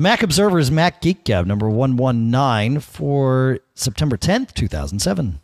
The Mac Observer's Mac Geek Gab number 119 for September 10th, 2007.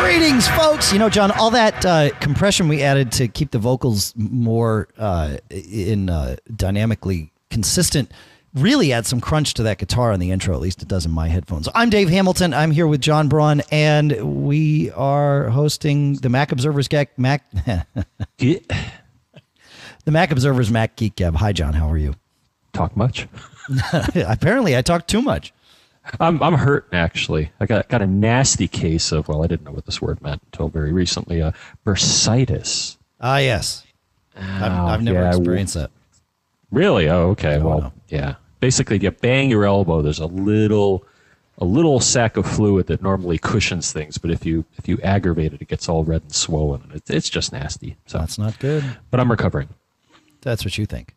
Greetings, folks. You know, John, all that uh, compression we added to keep the vocals more uh, in uh, dynamically consistent really adds some crunch to that guitar on the intro. At least it does in my headphones. I'm Dave Hamilton. I'm here with John Braun, and we are hosting the Mac Observer's Geek Mac. the Mac Observer's Mac Geek Gab. Hi, John. How are you? Talk much? Apparently, I talk too much. I'm I'm hurt actually. I got got a nasty case of well, I didn't know what this word meant until very recently. Uh, bursitis. Ah, yes. I've, Oh, I've never yeah, experienced that. Really? Oh, okay. Well, no. yeah. Basically, you bang your elbow. There's a little a little sack of fluid that normally cushions things, but if you if you aggravate it, it gets all red and swollen. and It's it's just nasty. So, That's not good. but I'm recovering. That's what you think.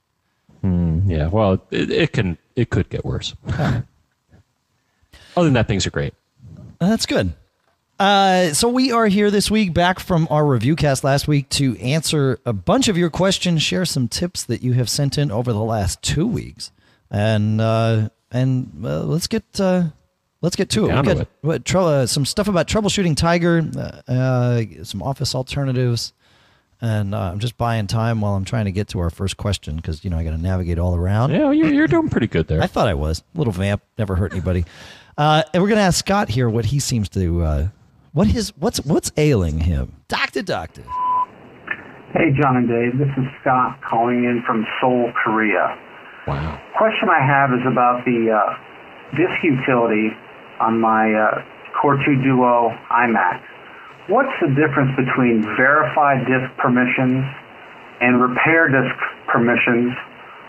Hmm, yeah. Well, it, it can it could get worse. Other than that, things are great. That's good. Uh, so we are here this week, back from our review cast last week, to answer a bunch of your questions, share some tips that you have sent in over the last two weeks, and uh, and uh, let's get uh, let's get to it. We got what, uh, some stuff about troubleshooting Tiger, uh, uh, some office alternatives, and uh, I'm just buying time while I'm trying to get to our first question because you know I got to navigate all around. Yeah, you're you're doing pretty good there. I thought I was. Little vamp, never hurt anybody. Uh, and we're gonna ask Scott here what he seems to uh, what his what's what's ailing him. Doctor, doctor. Hey, John and Dave. This is Scott calling in from Seoul, Korea. wow. Question I have is about the uh, disk utility on my uh, Core 2 Duo iMac. What's the difference between verified disk permissions and repair disk permissions,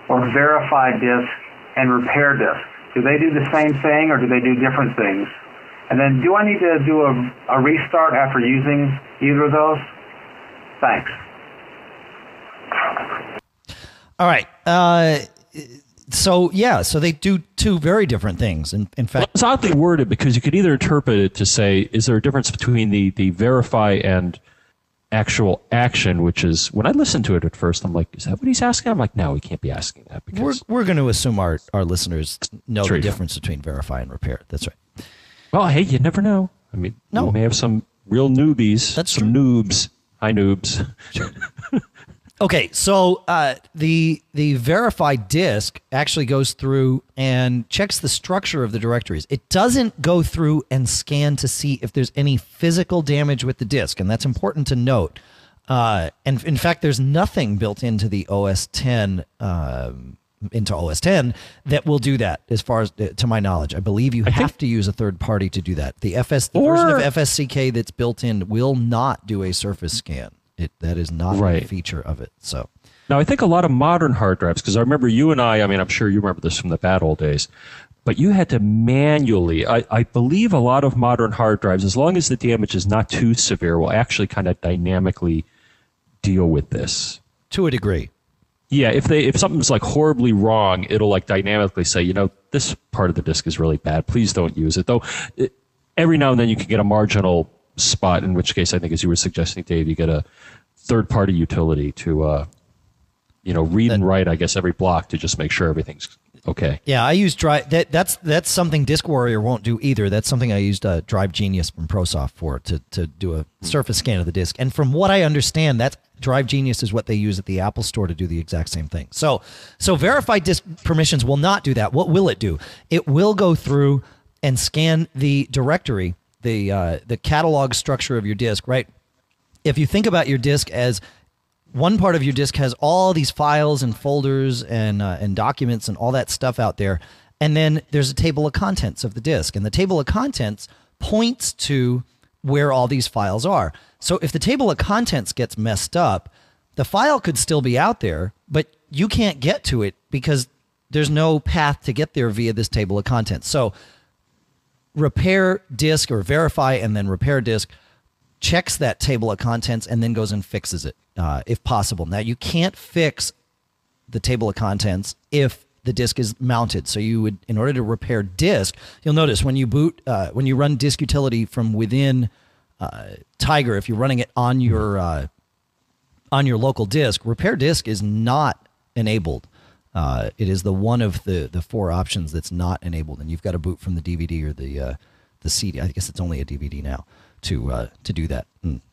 or verified disk and repair disk? Do they do the same thing, or do they do different things? And then, do I need to do a, a restart after using either of those? Thanks. All right. Uh, so yeah, so they do two very different things. In, in fact, It's oddly worded because you could either interpret it to say, is there a difference between the, the verify and actual action, which is when I listened to it at first, I'm like, is that what he's asking? I'm like, no, he can't be asking that we're because, we're going to assume our our listeners know the difference between verify and repair. That's right. Well, hey, you never know. I mean, No. we may have some real newbies, That's some noobs. Hi, noobs. Okay, so uh, the the verified disk actually goes through and checks the structure of the directories. It doesn't go through and scan to see if there's any physical damage with the disk, and that's important to note. Uh, and in fact, there's nothing built into the OS 10 um, into OS 10 that will do that. As far as to my knowledge, I believe you have to use a third party to do that. The FS the version of FSCK that's built in will not do a surface scan. It that is not a feature of it. So. Now, I think a lot of modern hard drives, because I remember you and I, I mean, I'm sure you remember this from the bad old days, but you had to manually, I, I believe a lot of modern hard drives, as long as the damage is not too severe, will actually kind of dynamically deal with this. to a degree. Yeah, if they if something's like horribly wrong, it'll like dynamically say, you know, this part of the disk is really bad. Please don't use it. Though it, every now and then you can get a marginal spot, in which case I think, as you were suggesting, Dave, you get a third party utility to, uh, you know, read and write. I guess every block to just make sure everything's okay. Yeah, I use Drive. That that's that's something Disk Warrior won't do either. That's something I used uh, Drive Genius from ProSoft for to to do a surface scan of the disk. And from what I understand, that Drive Genius is what they use at the Apple Store to do the exact same thing. So so verified disk permissions will not do that. What will it do? It will go through and scan the directory, the uh, the catalog structure of your disk. Right. If you think about your disk as one part of your disk has all these files and folders and uh, and documents and all that stuff out there, and then there's a table of contents of the disk, and the table of contents points to where all these files are. So if the table of contents gets messed up, the file could still be out there, but you can't get to it because there's no path to get there via this table of contents. So repair disk or verify and then repair disk checks that table of contents and then goes and fixes it uh, if possible. Now you can't fix the table of contents if the disk is mounted. So you would, in order to repair disk, you'll notice when you boot, uh, when you run disk utility from within uh, Tiger, if you're running it on your uh, on your local disk, repair disk is not enabled. Uh, it is the one of the the four options that's not enabled, and you've got to boot from the DVD or the uh, the CD. I guess it's only a DVD now to uh, to do that.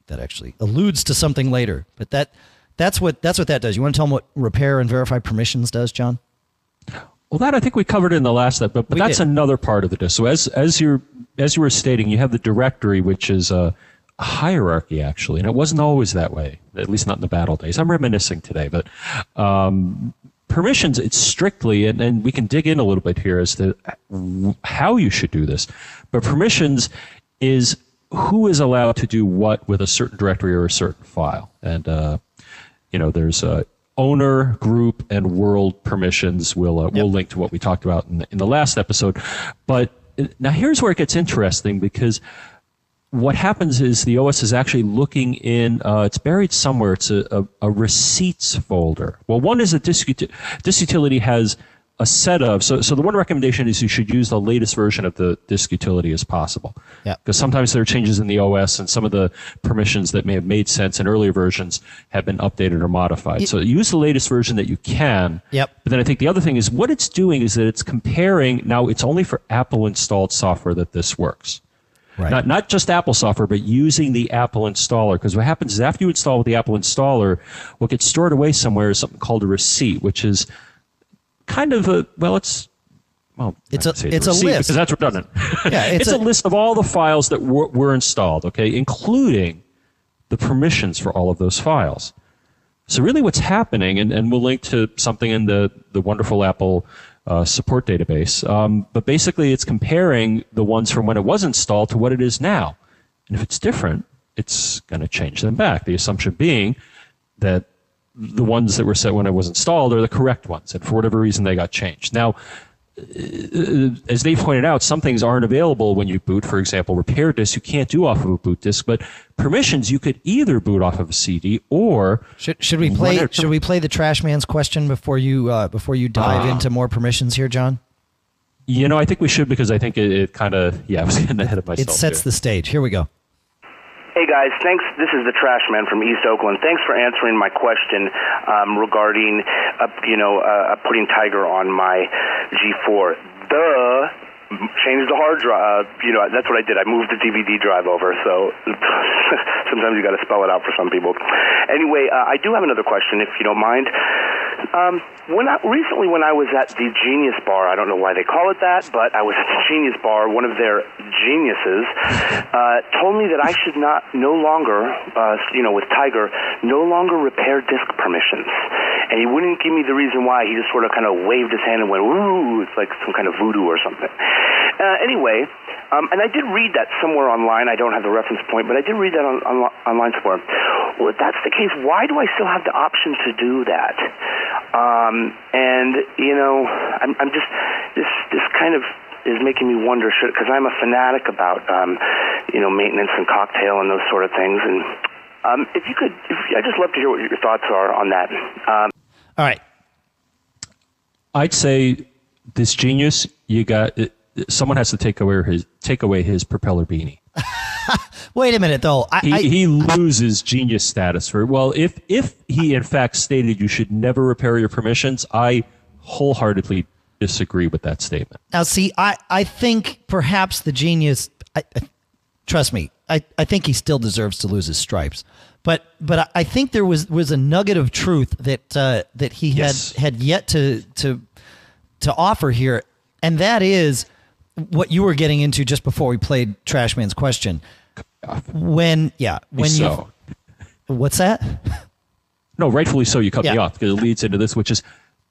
That actually alludes to something later, but that that's what that's what that does. You want to tell them what repair and verify permissions does, John? Well, that I think we covered in the last step, but, but that's did. another part of the disk. So as as you're as you were stating, you have the directory, which is a, a hierarchy actually, and it wasn't always that way. At least not in the battle days. I'm reminiscing today, but um, permissions it's strictly, and, and we can dig in a little bit here as to how you should do this. But permissions is who is allowed to do what with a certain directory or a certain file, and uh, you know there's uh, owner group and world permissions we'll uh, we'll link to what we talked about in the, in the last episode but uh, now here's where it gets interesting because what happens is the OS is actually looking in, uh, it's buried somewhere. It's a, a, a receipts folder. Well, one is that uti- disk utility has a set of, so, so the one recommendation is you should use the latest version of the disk utility as possible. Yeah. Because sometimes there are changes in the OS and some of the permissions that may have made sense in earlier versions have been updated or modified. so use the latest version that you can. Yep. But then I think the other thing is what it's doing is that it's comparing, now it's only for Apple installed software that this works. Right. Not, not just Apple software, but using the Apple installer. Because what happens is after you install with the Apple installer, what gets stored away somewhere is something called a receipt, which is kind of a, well, it's, well, It's a say it's a receipt list. Because that's redundant. Yeah, it's, it's a, a- list of all the files that were, were installed, okay, including the permissions for all of those files. So really what's happening, and, and we'll link to something in the, the wonderful Apple uh, support database, um, but basically it's comparing the ones from when it was installed to what it is now. And if it's different, it's going to change them back. The assumption being that the ones that were set when it was installed are the correct ones, and for whatever reason they got changed. Now, uh, as they pointed out, some things aren't available when you boot. For example, repair disk you can't do off of a boot disk, but permissions you could either boot off of a CD or Should, should we play Whatever. should we play the trash man's question before you uh, before you dive into more permissions here, John? you know I think we should because I think it, it kind of yeah I was getting ahead of myself. It sets here. the stage. Here we go. Hey guys, thanks. This is the Trash Man from East Oakland. Thanks for answering my question um, regarding, uh, you know, uh, putting Tiger on my G4. The changed the hard drive. Uh, you know, that's what I did. I moved the DVD drive over. So sometimes you got to spell it out for some people. Anyway, uh, I do have another question, if you don't mind. Um, when I, recently, when I was at the Genius Bar, I don't know why they call it that, but I was at the Genius Bar. One of their geniuses uh, told me that I should not, no longer, uh, you know, with Tiger, no longer repair disk permissions, and he wouldn't give me the reason why. He just sort of kind of waved his hand and went, "Ooh," it's like some kind of voodoo or something. Uh, anyway, um, and I did read that somewhere online. I don't have the reference point, but I did read that on, on, online somewhere. Well, if that's the case, why do I still have the option to do that? Um, and you know, I'm, I'm just this this kind of is making me wonder because I'm a fanatic about um, you know maintenance and cocktail and those sort of things. And um, if you could, if, I'd just love to hear what your thoughts are on that. Um, All right. I'd say this genius you got. It, someone has to take away his take away his propeller beanie. Wait a minute though. I, he, I, he loses genius status for well if if he in fact stated you should never repair your permissions i wholeheartedly disagree with that statement now see, I, I think perhaps the genius. I, I, trust me, I, I think he still deserves to lose his stripes. But but I- I think there was was a nugget of truth that uh, that he Yes. had had yet to to to offer here, and that is what you were getting into just before we played Trashman's question. When yeah, when so you what's that? no rightfully so you cut me off because it leads into this which is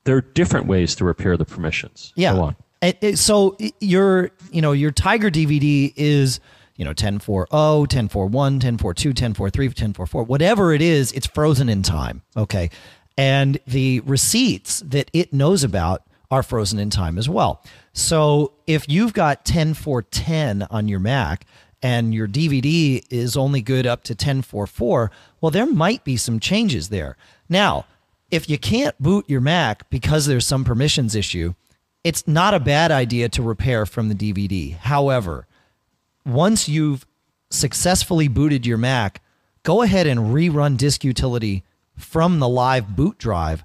there are different ways to repair the permissions Yeah. Go on. It- it- so y- your you know your Tiger DVD is you know 10.4.0, 10.4.1, 10.4.2, 10.4.3, 10.4.4, whatever it is, it's frozen in time. Okay, and the receipts that it knows about are frozen in time as well. So if you've got 10.4.10 on your Mac and your DVD is only good up to 10.4.4, well, there might be some changes there. Now, if you can't boot your Mac because there's some permissions issue, it's not a bad idea to repair from the DVD. However, once you've successfully booted your Mac, go ahead and rerun disk utility from the live boot drive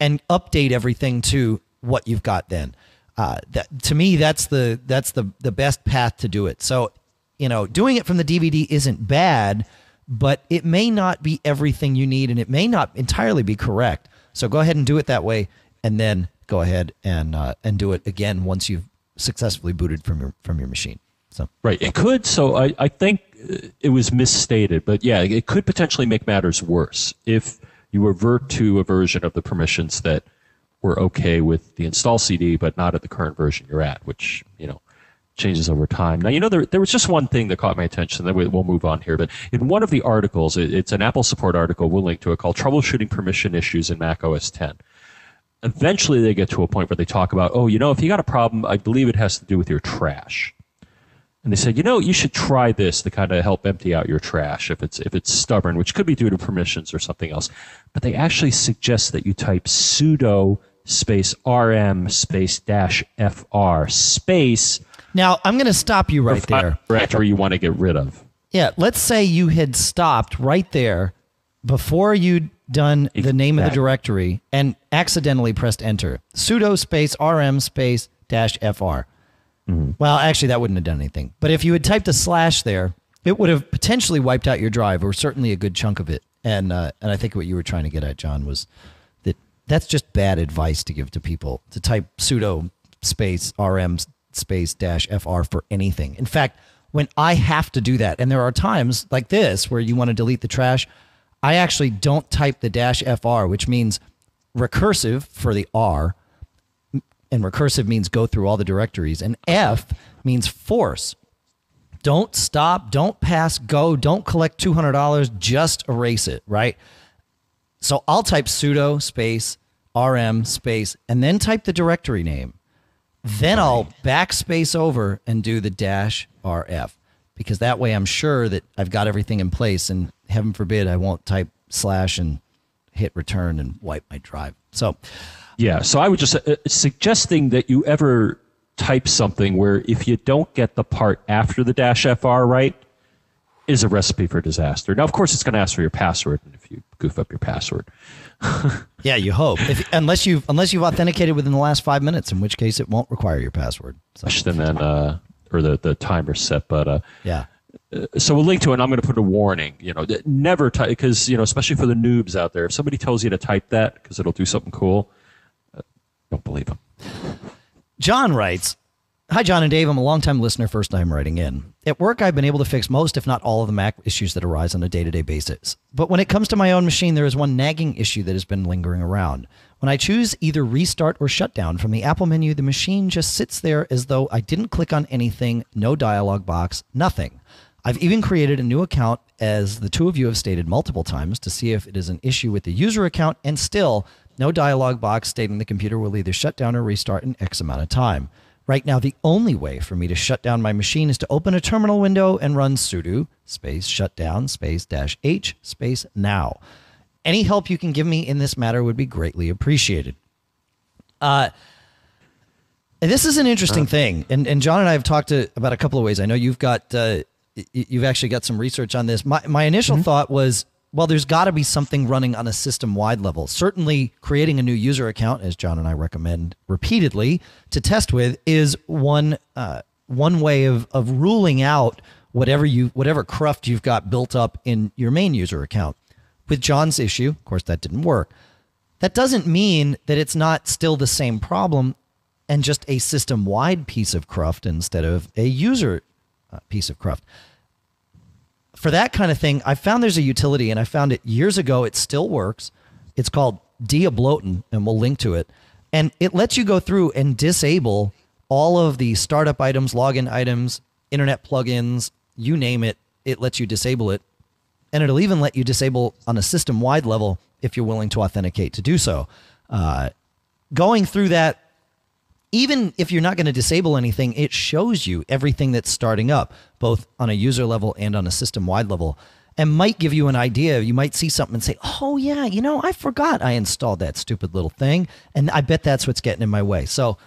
and update everything to what you've got then. Uh, that, to me, that's the that's the the best path to do it. So, you know, doing it from the DVD isn't bad, but it may not be everything you need, and it may not entirely be correct. So go ahead and do it that way, and then go ahead and uh, and do it again once you've successfully booted from your from your machine. So Right. It could. So I, I think uh, it was misstated, but yeah, it could potentially make matters worse if you revert to a version of the permissions that were okay with the install CD, but not at the current version you're at, which, you know, changes over time. Now, you know, there, there was just one thing that caught my attention, then we, we'll move on here. But in one of the articles, it, it's an Apple support article, we'll link to it, called Troubleshooting Permission Issues in Mac OS 10 eventually they get to a point where they talk about, oh, you know, if you got a problem, I believe it has to do with your trash. And they said, you know, you should try this to kind of help empty out your trash if it's if it's stubborn, which could be due to permissions or something else. But they actually suggest that you type sudo space rm space dash fr space now I'm going to stop you right the there. directory you want to get rid of. Yeah, let's say you had stopped right there before you'd done the name of the directory and accidentally pressed enter. sudo space rm space dash fr. Well, actually, that wouldn't have done anything. But if you had typed a slash there, it would have potentially wiped out your drive, or certainly a good chunk of it. And uh, and I think what you were trying to get at, John, was that's just bad advice to give to people to type sudo space rm space dash fr for anything. In fact, when I have to do that, and there are times like this where you want to delete the trash, I actually don't type the dash fr, which means recursive for the R, and recursive means go through all the directories, and F means force. Don't stop, don't pass go, don't collect $200, just erase it, right? So I'll type sudo space rm space and then type the directory name. Then I'll backspace over and do the dash rf because that way I'm sure that I've got everything in place and heaven forbid I won't type slash and hit return and wipe my drive. So Yeah, so I would just uh, suggesting that you ever type something where if you don't get the part after the dash fr right, is a recipe for disaster. Now, of course, it's going to ask for your password, and if you goof up your password, Yeah, you hope. If, unless you've unless you've authenticated within the last five minutes, in which case it won't require your password. So, and then uh, or the the timer set. But uh, yeah. so we'll link to it. and I'm going to put a warning. You know, never type because you know, especially for the noobs out there, if somebody tells you to type that because it'll do something cool, uh, don't believe them. John writes, Hi, John and Dave. I'm a longtime listener, first time writing in. At work, I've been able to fix most, if not all, of the Mac issues that arise on a day to day basis. But when it comes to my own machine, there is one nagging issue that has been lingering around. When I choose either restart or shutdown from the Apple menu, the machine just sits there as though I didn't click on anything, no dialog box, nothing. I've even created a new account, as the two of you have stated multiple times, to see if it is an issue with the user account, and still no dialog box stating the computer will either shut down or restart in X amount of time. Right now, the only way for me to shut down my machine is to open a terminal window and run sudo space shutdown space dash h space now. Any help you can give me in this matter would be greatly appreciated. Uh, this is an interesting thing, and and John and I have talked to, about a couple of ways. I know you've got uh, you've actually got some research on this. My my initial thought was, well, there's got to be something running on a system wide level. Certainly, creating a new user account, as John and I recommend repeatedly to test with, is one uh, one way of of ruling out whatever you whatever cruft you've got built up in your main user account. With John's issue, of course, that didn't work. That doesn't mean that it's not still the same problem and just a system wide piece of cruft instead of a user uh, piece of cruft. For that kind of thing, I found there's a utility and I found it years ago. It still works. It's called Diablotin, and we'll link to it. And it lets you go through and disable all of the startup items, login items, internet plugins, you name it. It lets you disable it and it'll even let you disable on a system wide level if you're willing to authenticate to do so. Uh, going through that, even if you're not going to disable anything, it shows you everything that's starting up, both on a user level and on a system wide level. and might give you an idea. You might see something and say, "Oh yeah, you know, I forgot I installed that stupid little thing," and I bet that's what's getting in my way. So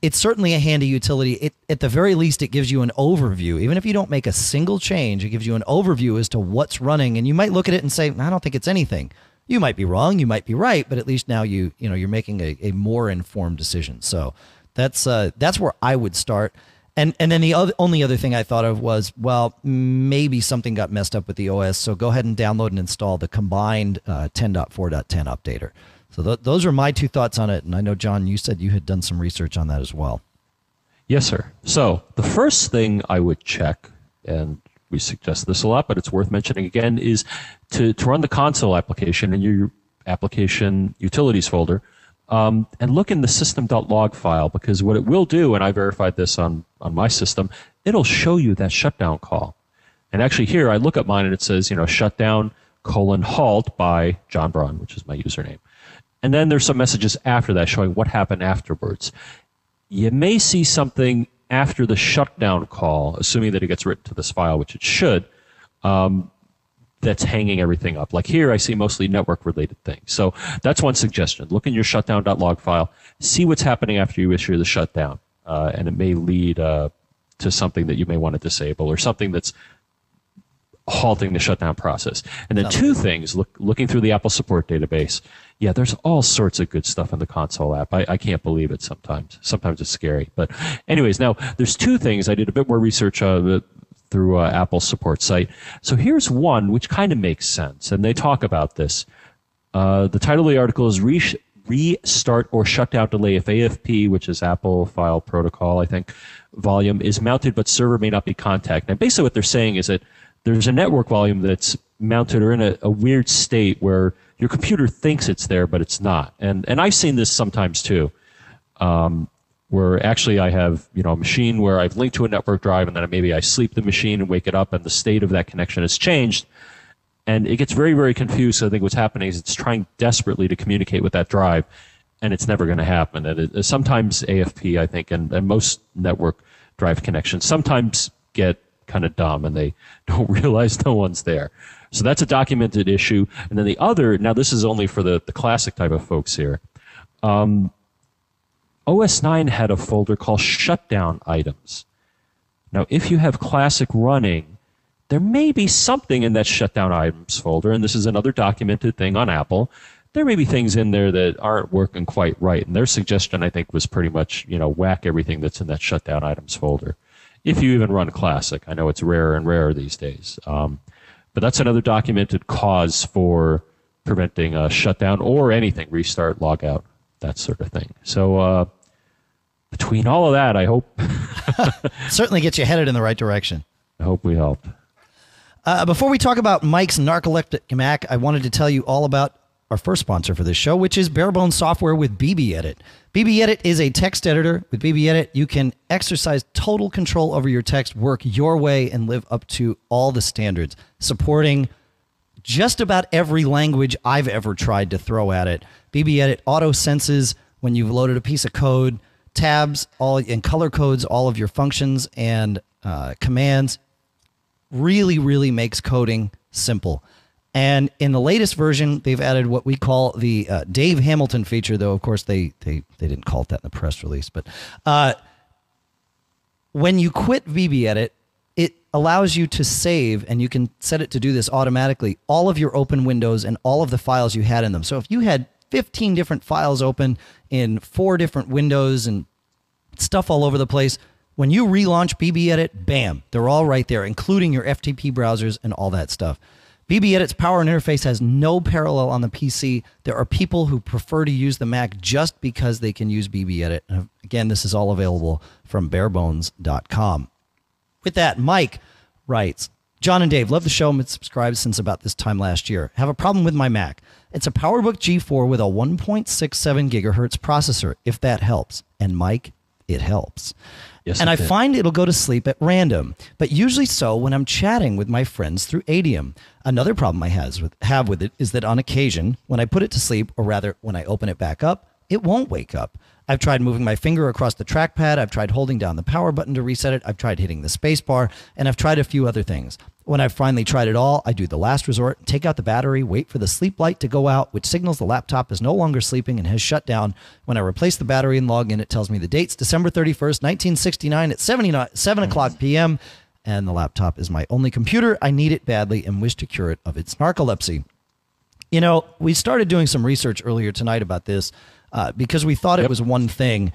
it's certainly a handy utility. It, at the very least, it gives you an overview. Even if you don't make a single change, it gives you an overview as to what's running. And you might look at it and say, I don't think it's anything. You might be wrong, you might be right, but at least now you you know you're making a, a more informed decision. So that's uh, that's where I would start. And and then the other, only other thing I thought of was well maybe something got messed up with the OS. So go ahead and download and install the combined uh, 10.4.10 updater. So th- those are my two thoughts on it. And I know, John, you said you had done some research on that as well. Yes, sir. So the first thing I would check, and we suggest this a lot, but it's worth mentioning again, is to, to run the console application in your application utilities folder um, and look in the system.log file because what it will do, and I verified this on, on my system, it'll show you that shutdown call. And actually here I look at mine and it says, you know, shutdown colon halt by John Braun, which is my username. And then there's some messages after that showing what happened afterwards. You may see something after the shutdown call, assuming that it gets written to this file, which it should, um, that's hanging everything up. Like here, I see mostly network related things. So that's one suggestion. Look in your shutdown.log file, see what's happening after you issue the shutdown, uh, and it may lead uh, to something that you may want to disable or something that's halting the shutdown process. And then two things, look, looking through the Apple support database. Yeah, there's all sorts of good stuff in the console app. I, I can't believe it sometimes. Sometimes it's scary. But anyways, now there's two things. I did a bit more research uh, through uh, Apple's support site. So here's one which kind of makes sense. And they talk about this. Uh, the title of the article is Re- Restart or Shutdown Delay if AFP, which is Apple File Protocol, I think, volume is mounted but server may not be contacted. And basically what they're saying is that there's a network volume that's mounted or in a, a, weird state where your computer thinks it's there, but it's not. And and I've seen this sometimes too, um, where actually I have you know a machine where I've linked to a network drive, and then maybe I sleep the machine and wake it up, and the state of that connection has changed, and it gets very very confused. So I think what's happening is it's trying desperately to communicate with that drive, and it's never going to happen. And it, sometimes AFP, I think, and, and most network drive connections sometimes get kind of dumb and they don't realize no one's there. So that's a documented issue. And then the other, now this is only for the, the classic type of folks here. Um, OS 9 had a folder called shutdown items. Now, if you have classic running, there may be something in that shutdown items folder, and this is another documented thing on Apple. There may be things in there that aren't working quite right, and their suggestion, I think, was pretty much, you know, whack everything that's in that shutdown items folder if you even run Classic. I know it's rarer and rarer these days. Um, but that's another documented cause for preventing a shutdown or anything, restart, logout, that sort of thing. So uh, between all of that, I hope. Certainly gets you headed in the right direction. I hope we helped. Uh, before we talk about Mike's narcoleptic Mac, I wanted to tell you all about our first sponsor for this show, which is Barebones Software with BB Edit. BB Edit is a text editor. With BB Edit, you can exercise total control over your text, work your way, and live up to all the standards, supporting just about every language I've ever tried to throw at it. BB Edit auto senses when you've loaded a piece of code, tabs all and color codes all of your functions and uh, commands. Really, really makes coding simple. And in the latest version, they've added what we call the uh, Dave Hamilton feature, though, of course, they, they, they didn't call it that in the press release. But uh, when you quit BB Edit, it allows you to save, and you can set it to do this automatically, all of your open windows and all of the files you had in them. So if you had 15 different files open in four different windows and stuff all over the place, when you relaunch BB Edit, bam, they're all right there, including your FTP browsers and all that stuff. BB Edit's power and interface has no parallel on the PC. There are people who prefer to use the Mac just because they can use BB Edit. Uh, again, this is all available from barebones.com. With that, Mike writes John and Dave, love the show. I've subscribed since about this time last year. Have a problem with my Mac. It's a PowerBook G4 with a 1.67 gigahertz processor, if that helps. And Mike, it helps. Yes, and I did. find it'll go to sleep at random, but usually so when I'm chatting with my friends through Adium. Another problem I has with, have with it is that on occasion, when I put it to sleep, or rather when I open it back up, it won't wake up. I've tried moving my finger across the trackpad. I've tried holding down the power button to reset it. I've tried hitting the space bar, and I've tried a few other things. When I've finally tried it all, I do the last resort, take out the battery, wait for the sleep light to go out, which signals the laptop is no longer sleeping and has shut down. When I replace the battery and log in, it tells me the date's December 31st, 1969 at 79 7 o'clock p.m. And the laptop is my only computer. I need it badly and wish to cure it of its narcolepsy. You know, we started doing some research earlier tonight about this uh, because we thought it was one thing.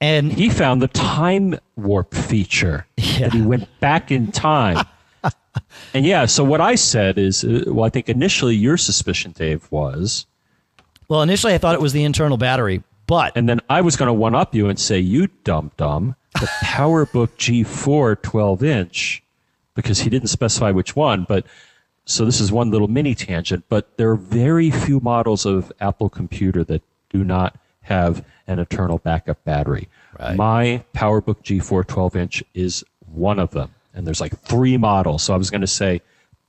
And He found the time warp feature. Yeah. And he went back in time. And yeah, so what I said is, uh, well, I think initially your suspicion, Dave, was, well, initially I thought it was the internal battery, but and then I was going to one up you and say, you dumb dumb, the PowerBook G4 12 inch, because he didn't specify which one, but so this is one little mini tangent, but there are very few models of Apple computer that do not have an internal backup battery. Right. My PowerBook G4 12 inch is one of them, and there's like three models. So I was going to say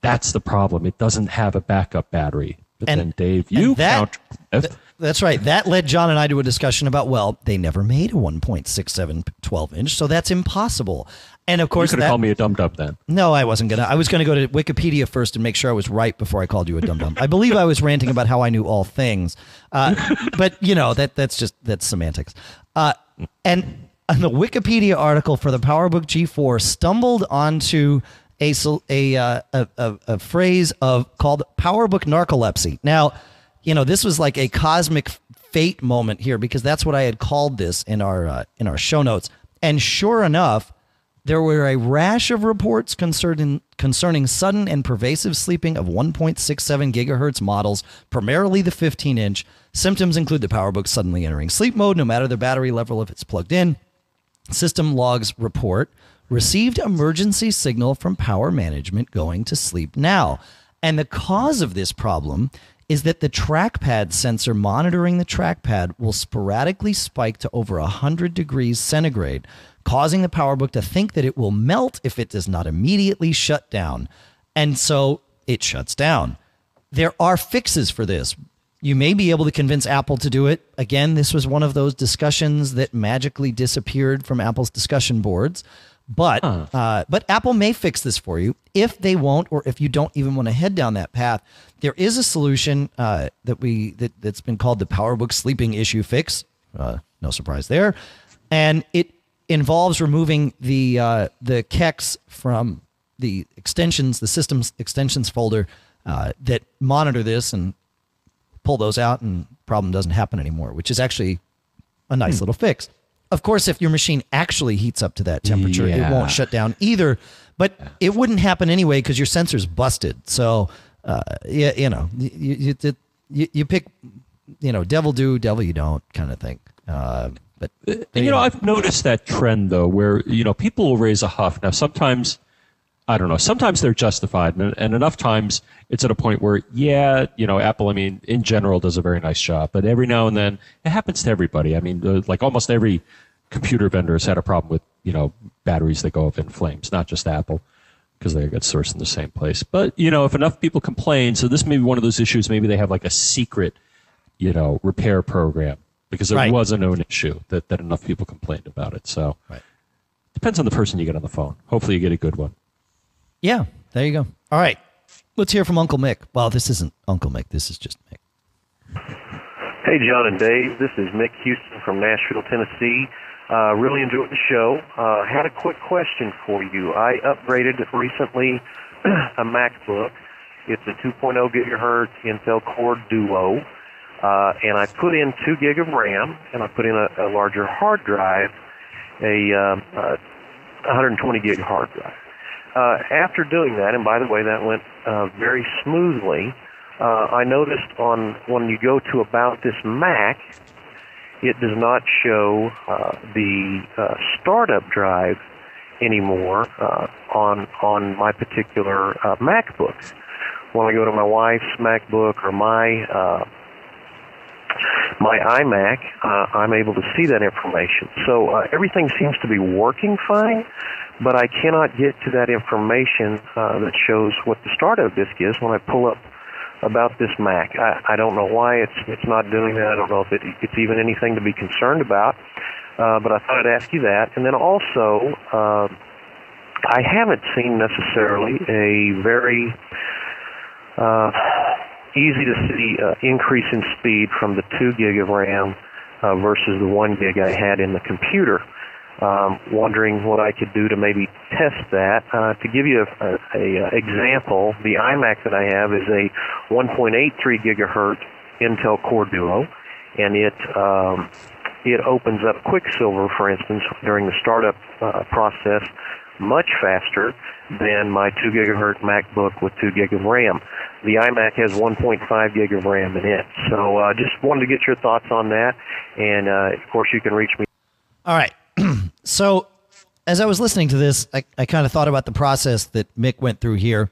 that's the problem. It doesn't have a backup battery. But And- then, Dave, you that- count. That's right. That led John and I to a discussion about, well, they never made a 1.67 12 inch, so that's impossible. And of course, you could have called me a dum dum then. no, I wasn't gonna. I was gonna go to Wikipedia first and make sure I was right before I called you a dum dum. I believe I was ranting about how I knew all things, uh, but you know that that's just that's semantics. Uh, and, and the Wikipedia article for the PowerBook G4 stumbled onto a a, uh, a, a a phrase of called PowerBook narcolepsy. Now, you know this was like a cosmic fate moment here because that's what I had called this in our uh, in our show notes. And sure enough, there were a rash of reports concerning concerning sudden and pervasive sleeping of 1.67 gigahertz models, primarily the 15 inch. Symptoms include the PowerBook suddenly entering sleep mode, no matter the battery level if it's plugged in. System logs report received emergency signal from power management going to sleep now. And the cause of this problem is that the trackpad sensor monitoring the trackpad will sporadically spike to over 100 degrees centigrade, causing the PowerBook to think that it will melt if it does not immediately shut down. And so it shuts down. There are fixes for this. You may be able to convince Apple to do it. Again, this was one of those discussions that magically disappeared from Apple's discussion boards. But uh, but Apple may fix this for you if they won't, or if you don't even want to head down that path. There is a solution uh, that we that, that's been called the PowerBook Sleeping Issue Fix. Uh, no surprise there, and it involves removing the uh, the kext from the extensions, the systems extensions folder uh, that monitor this and pull those out, and problem doesn't happen anymore. Which is actually a nice little fix. Of course, if your machine actually heats up to that temperature, it won't shut down either. But it wouldn't happen anyway because your sensor's busted. So, uh, yeah, you know, you, you, you, you, you pick, you know, devil do, devil you don't kind of thing. Uh, but And you know, I've noticed that trend though, where you know people will raise a huff. Now, sometimes I don't know. Sometimes they're justified, and, and enough times it's at a point where, yeah, you know, Apple. I mean, in general, does a very nice job, but every now and then it happens to everybody. I mean, uh, like almost every computer vendor has had a problem with you know batteries that go up in flames, not just Apple. Because they get sourced in the same place, but you know, if enough people complain, so this may be one of those issues. Maybe they have like a secret, you know, repair program because there Right. was a known issue that, that enough people complained about it. So Right. depends on the person you get on the phone. Hopefully, you get a good one. Yeah, there you go. All right. Let's hear from Uncle Mick. Well, this isn't Uncle Mick. This is just Mick. Hey, John and Dave. This is Mick Houston from Nashville, Tennessee. Uh, really enjoyed the show. Uh, had a quick question for you. I upgraded recently a MacBook. It's a 2.0 gigahertz Intel Core Duo, uh, and I put in two gig of RAM, and I put in a, a larger hard drive, a um, uh, 120 gig hard drive. Uh, after doing that, and by the way, that went uh, very smoothly. Uh, I noticed on when you go to about this Mac, it does not show uh, the uh, startup drive anymore uh, on on my particular uh, MacBook. When I go to my wife's MacBook or my uh, my iMac, uh, I'm able to see that information. So uh, everything seems to be working fine, but I cannot get to that information uh, that shows what the startup disk is when I pull up about this Mac. I, I don't know why it's it's not doing that. I don't know if it, it's even anything to be concerned about. Uh, but I thought I'd ask you that. And then also, uh, I haven't seen necessarily a very uh, easy to see uh, increase in speed from the 2 gig of RAM uh, versus the 1 gig I had in the computer. Um, wondering what I could do to maybe test that. Uh, to give you a, a, a, example, the iMac that I have is a 1.83 gigahertz Intel Core Duo, and it um, it opens up Quicksilver, for instance, during the startup uh, process much faster than my 2 gigahertz MacBook with 2 gig of RAM. The iMac has 1.5 gig of RAM in it. So uh, just wanted to get your thoughts on that. And uh, of course, you can reach me. All right. so as I was listening to this, I, I kind of thought about the process that Mick went through here.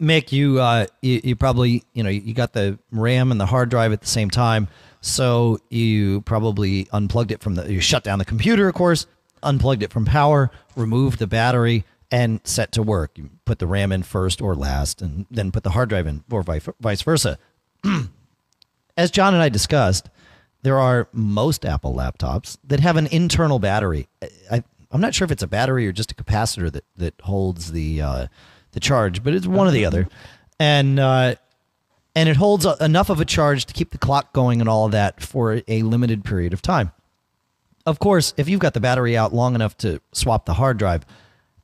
Mick, you, uh, you you probably you know you got the RAM and the hard drive at the same time. So you probably unplugged it from the, you shut down the computer, of course, unplugged it from power, removed the battery, and set to work. You put the RAM in first or last, and then put the hard drive in, or vice versa. As John and I discussed, there are most Apple laptops that have an internal battery. I, am not sure if it's a battery or just a capacitor that, that holds the uh, the charge, but it's one or the other. And uh, and it holds enough of a charge to keep the clock going and all of that for a limited period of time. Of course, if you've got the battery out long enough to swap the hard drive,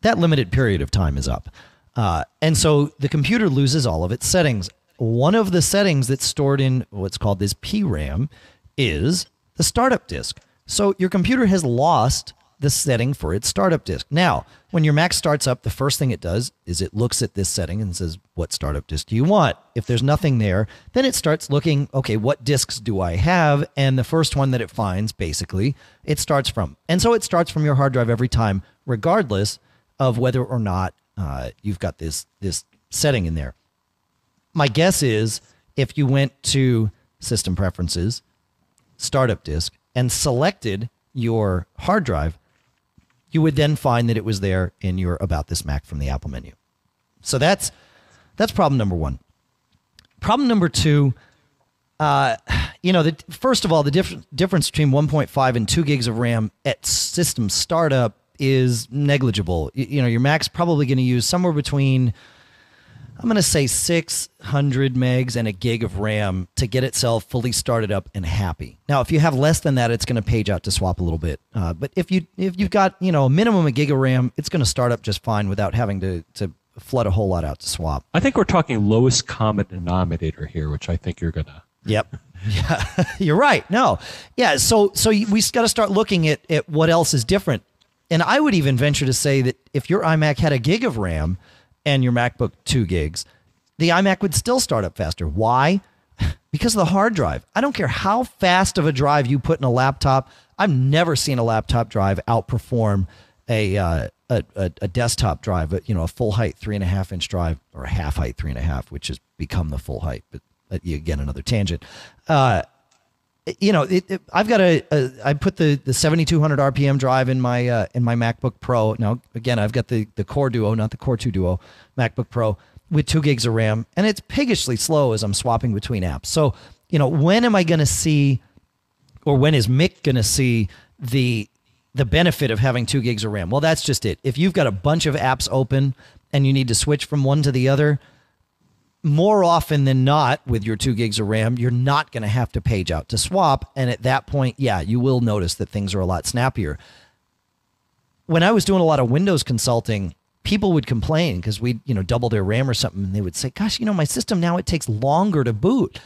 that limited period of time is up. Uh, and so the computer loses all of its settings. One of the settings that's stored in what's called this PRAM is the startup disk. So your computer has lost the setting for its startup disk. Now, when your Mac starts up, the first thing it does is it looks at this setting and says, What startup disk do you want? If there's nothing there, then it starts looking, okay, what disks do I have? And the first one that it finds, basically, it starts from. And so it starts from your hard drive every time, regardless of whether or not uh, you've got this, this setting in there. My guess is if you went to System Preferences, Startup Disk, and selected your hard drive, you would then find that it was there in your About This Mac from the Apple menu. So that's that's problem number one. Problem number two, uh, you know, the, first of all, the diff- difference between 1.5 and 2 gigs of RAM at system startup is negligible. You, you know, your Mac's probably going to use somewhere between I'm going to say 600 megs and a gig of RAM to get itself fully started up and happy. Now, if you have less than that, it's going to page out to swap a little bit. Uh, but if you if you've got you know a minimum a gig of RAM, it's going to start up just fine without having to to flood a whole lot out to swap. I think we're talking lowest common denominator here, which I think you're gonna. Yep. Yeah, you're right. No, yeah. So so we got to start looking at at what else is different. And I would even venture to say that if your iMac had a gig of RAM and your MacBook 2 gigs, the iMac would still start up faster. Why? Because of the hard drive. I don't care how fast of a drive you put in a laptop. I've never seen a laptop drive outperform a uh, a, a, a, desktop drive, you know, a full height three and a half inch drive or a half height three and a half, which has become the full height. But again, another tangent. Uh, you know, it, it, I've got a, a I put the the 7200 RPM drive in my uh, in my MacBook Pro. Now again, I've got the the Core Duo, not the Core 2 Duo, MacBook Pro with 2 gigs of RAM, and it's piggishly slow as I'm swapping between apps. So, you know, when am I going to see or when is Mick going to see the the benefit of having 2 gigs of RAM? Well, that's just it. If you've got a bunch of apps open and you need to switch from one to the other, more often than not, with your two gigs of RAM, you're not going to have to page out to swap. And at that point, yeah, you will notice that things are a lot snappier. When I was doing a lot of Windows consulting, people would complain because we'd, you know, double their RAM or something. And they would say, gosh, you know, my system now, it takes longer to boot.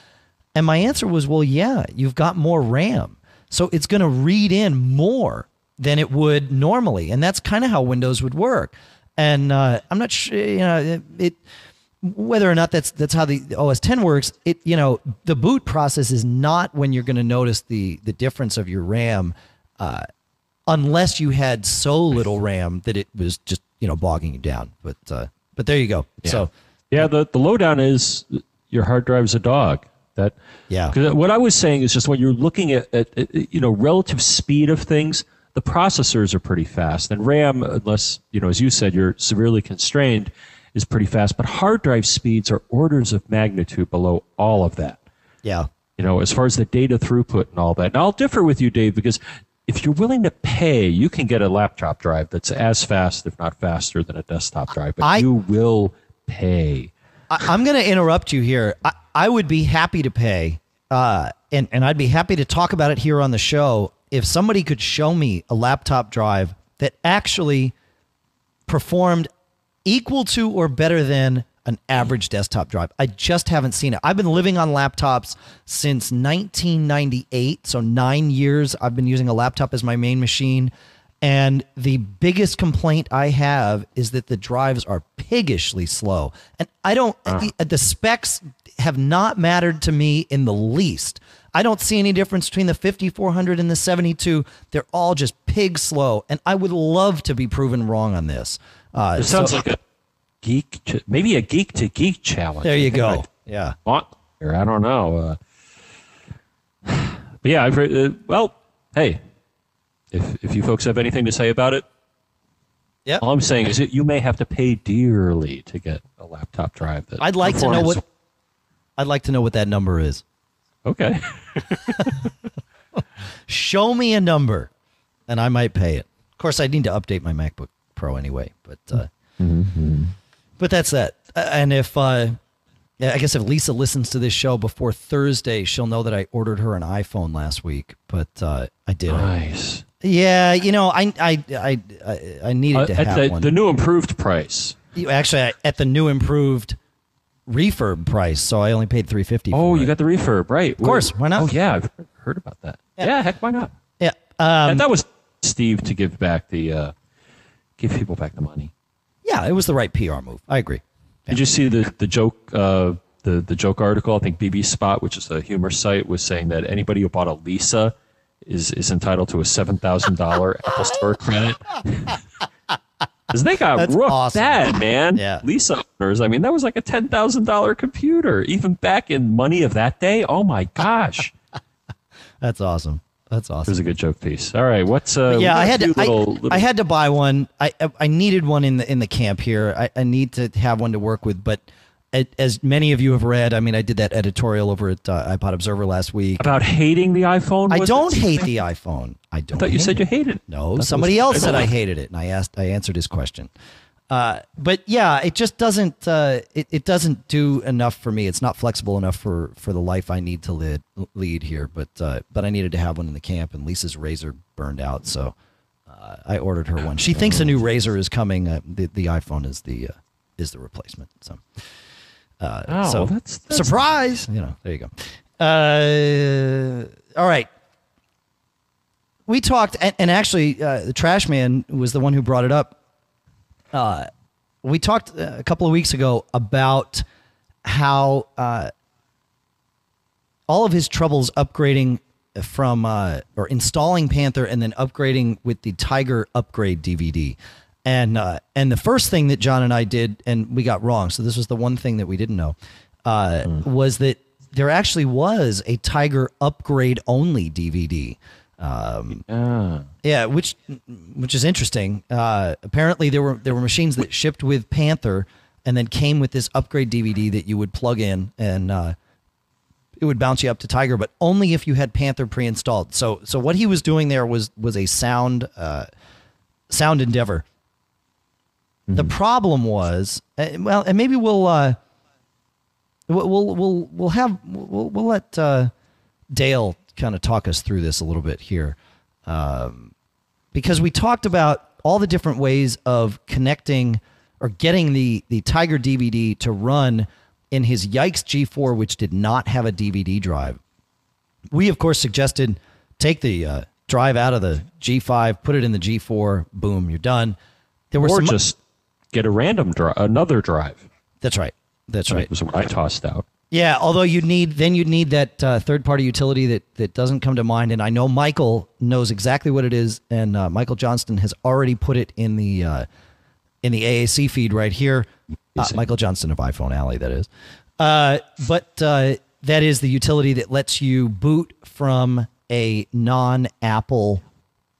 And my answer was, well, yeah, you've got more RAM. So it's going to read in more than it would normally. And that's kind of how Windows would work. And uh, I'm not sure, you know, it, it whether or not that's that's how the OS 10 works, it you know the boot process is not when you're going to notice the the difference of your RAM, uh, unless you had so little RAM that it was just you know bogging you down. But uh, but there you go. Yeah. So yeah, the the lowdown is your hard drive's a dog. That yeah. Because what I was saying is just when you're looking at, at, at you know relative speed of things, the processors are pretty fast, and RAM, unless you know as you said, you're severely constrained is pretty fast, but hard drive speeds are orders of magnitude below all of that. Yeah. You know, as far as the data throughput and all that. And I'll differ with you, Dave, because if you're willing to pay, you can get a laptop drive that's as fast, if not faster, than a desktop drive. But I- you will pay. I, I'm going to interrupt you here. I, I would be happy to pay, uh, and and I'd be happy to talk about it here on the show if somebody could show me a laptop drive that actually performed equal to or better than an average desktop drive. I just haven't seen it. I've been living on laptops since 1998, so 9 years I've been using a laptop as my main machine. And the biggest complaint I have is that the drives are piggishly slow. And I don't, uh. the specs have not mattered to me in the least. I don't see any difference between the 5400 and the 72. They're all just pig slow. And I would love to be proven wrong on this. Uh, It sounds so- like a geek, ch- maybe a geek to geek challenge. there you go. Yeah. I don't know. Uh, but yeah, I've heard, uh, well, hey, if if you folks have anything to say about it, Yeah. all I'm saying is that you may have to pay dearly to get a laptop drive. That I'd like to know what I'd like to know what that number is. Okay. Show me a number, and I might pay it. Of course, I need to update my MacBook Pro anyway, but uh, but that's that. And if uh, I guess if Lisa listens to this show before Thursday, she'll know that I ordered her an iPhone last week. But uh, I did. nice. Yeah, you know, I I I I, I needed Uh, to have the, one. the new improved price. Actually, I, at the new improved refurb price, so I only paid three fifty. Oh, you got the refurb, right? Of course, why not? Oh, yeah, I've heard about that. Yeah. Yeah, heck, why not? yeah. Um, and that was Steve to give back the, uh, give people back the money. yeah, it was the right PR move. I agree. Did you see the the joke uh, the the joke article? I think BB Spot, which is a humor site, was saying that anybody who bought a Lisa is is entitled to a seven thousand dollar Apple Store credit. Because they got That's rooked awesome. bad, man. Yeah. Lisa owners. I mean, that was like a ten thousand dollar computer, even back in money of that day. Oh my gosh, That's awesome. That's awesome. it was a good joke piece. All right, what's uh? yeah, I had to. few I, little- little- I had to buy one. I I- needed one in the in the camp here. I, I need to have one to work with. But as many of you have read, I mean, I did that editorial over at uh, iPod Observer last week. about hating the iPhone. I don't it? hate the iPhone. I don't. I thought you said it. you hated it. No, somebody else said I hated it, and I asked. I answered his question. Uh, but yeah, it just doesn't. Uh, it, it doesn't do enough for me. It's not flexible enough for for the life I need to lead lead here. But uh, but I needed to have one in the camp, and Lisa's razor burned out, so uh, I ordered her one. She thinks a new razor is coming. Uh, the the iPhone is the uh, is the replacement. So. Uh, Oh, so that's- that's- surprise. You know, there you go. Uh, all right we talked, and, and actually, uh, the trash man was the one who brought it up. Uh, we talked a couple of weeks ago about how uh, all of his troubles upgrading from uh, or installing Panther and then upgrading with the Tiger upgrade DVD. And uh, and the first thing that John and I did, and we got wrong. So this was the one thing that we didn't know, uh, was that there actually was a Tiger upgrade only DVD. Um, Ah. yeah, which which is interesting. Uh, apparently, there were there were machines that shipped with Panther, and then came with this upgrade DVD that you would plug in, and uh, it would bounce you up to Tiger, but only if you had Panther pre-installed. So so what he was doing there was was a sound uh, sound endeavor. The problem was, uh, well, and maybe we'll uh, we'll we'll we'll, we'll have we'll, we'll let uh, Dale kind of talk us through this a little bit here, um, because we talked about all the different ways of connecting or getting the the Tiger DVD to run in his Yikes G4, which did not have a DVD drive. We of course suggested take the uh, drive out of the G5, put it in the G4, boom, you're done. There were or some, just get a random drive, another drive. that's right, that's That right. was what I tossed out. Yeah, although you'd need then you'd need that uh, third party utility that that doesn't come to mind, and I know Michael knows exactly what it is, and uh, Michael Johnston has already put it in the uh, in the AAC feed right here. Uh, Michael Johnston of iPhone Alley, that is. Uh, but uh, that is the utility that lets you boot from a non-Apple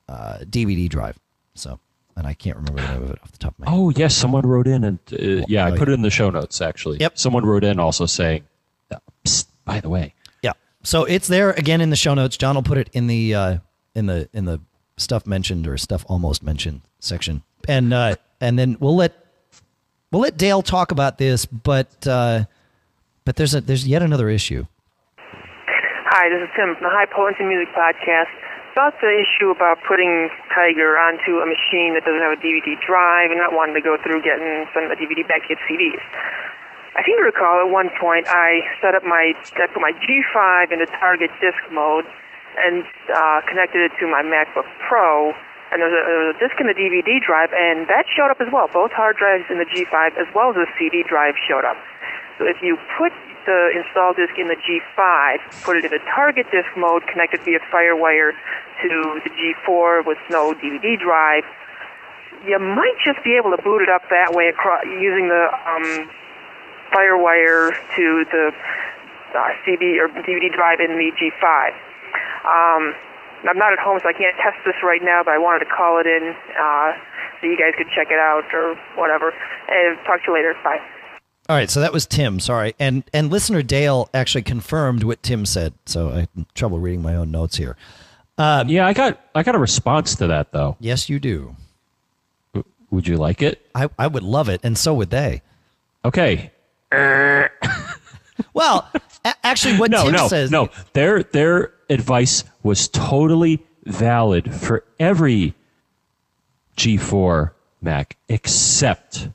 uh, DVD drive. So, and I can't remember the name of it off the top of my head. Oh yes, someone wrote in, and uh, yeah, I Oh, put it in the show notes actually. Yep. Someone wrote in also saying, by the way, Yeah. So it's there again in the show notes. John will put it in the uh, in the in the stuff mentioned or stuff almost mentioned section, and uh, and then we'll let we'll let Dale talk about this, but uh, but there's a there's yet another issue. Hi, this is Tim from the High Potency Music Podcast. About the issue about putting Tiger onto a machine that doesn't have a DVD drive and not wanting to go through getting some of the DVD back to get CDs. I seem to recall at one point I set up my I put my G5 into target disc mode and uh, connected it to my MacBook Pro, and there was, a, there was a disc and a DVD drive, and that showed up as well. Both hard drives in the G5 as well as the CD drive showed up. So if you put the install disk in the G5, put it in a target disk mode, connected via FireWire to the G4 with no DVD drive, you might just be able to boot it up that way across using the um, FireWire to the uh, CD or DVD drive in the G5. Um, I'm not at home, so I can't test this right now, but I wanted to call it in uh, so you guys could check it out or whatever. And talk to you later. Bye. All right, so that was Tim. Sorry, and and listener Dale actually confirmed what Tim said. So I had trouble reading my own notes here. yeah, I got I got a response to that though. Yes, you do. Would you like it? I I would love it, and so would they. Okay. Well, a- actually, what No, Tim no, says. no. Their their advice was totally valid for every G4 Mac except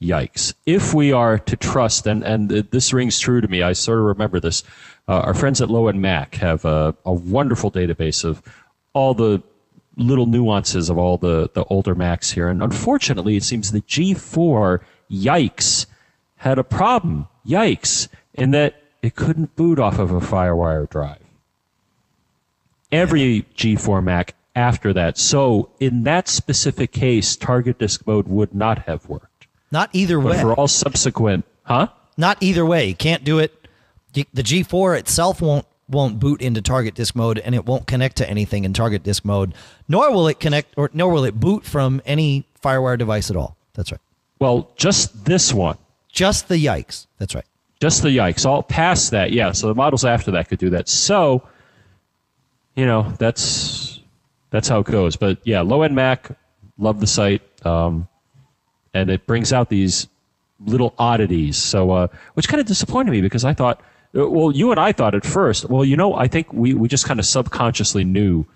yikes. If we are to trust, and and this rings true to me, I sort of remember this. Uh, our friends at Low End Mac have a, a wonderful database of all the little nuances of all the the older Macs here, and unfortunately, it seems the G4 yikes had a problem. Yikes! In that it couldn't boot off of a FireWire drive every G4 Mac after that. So in that specific case, target disk mode would not have worked. Not either But way. for all subsequent, huh? Not either way. You can't do it. The G4 itself won't won't boot into target disk mode, and it won't connect to anything in target disk mode. Nor will it connect, or nor will it boot from any FireWire device at all. That's right. Well, just this one. Just the yikes. That's right. Just the yikes. All past that, yeah. So the models after that could do that. So, you know, that's that's how it goes. But yeah, low end Mac, love the site, um, and it brings out these little oddities. So, uh, which kind of disappointed me because I thought, uh, well, you and I thought at first, well, you know, I think we we just kind of subconsciously knew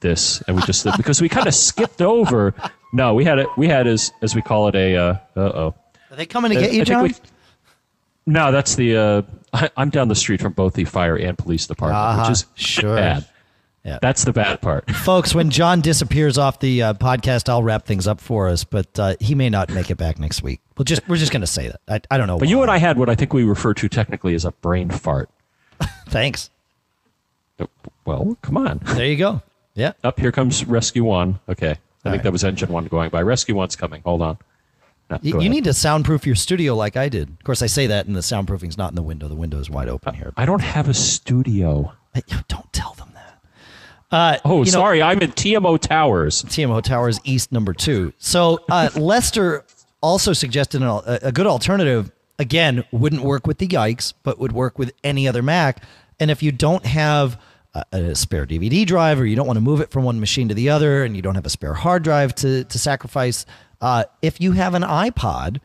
this, and we just because we kind of skipped over. No, we had it. We had as as we call it a uh oh. Are they coming to get you, John? No, that's the. Uh, I, I'm down the street from both the fire and police department, Uh-huh, which is sure. bad. Yeah. That's the bad part. Folks, when John disappears off the uh, podcast, I'll wrap things up for us, but uh, he may not make it back next week. We'll just we're just going to say that. I, I don't know. But you and I had what I think we refer to technically as a brain fart. Thanks. Well, come on. There you go. Yeah. Up here comes Rescue One. Okay, I think right. that was Engine One going by. Rescue One's coming. Hold on. No, You, you need to soundproof your studio like I did. Of course, I say that, and the soundproofing's not in the window. The window is wide open here. I don't have a studio. Hey, Don't tell them that. Uh, Oh, you know, sorry. I'm in TMO Towers. TMO Towers East number two. So uh, Lester also suggested an, a, a good alternative. Again, wouldn't work with the Yikes, but would work with any other Mac. And if you don't have a, a spare DVD drive, or you don't want to move it from one machine to the other, and you don't have a spare hard drive to to sacrifice, uh, if you have an iPod,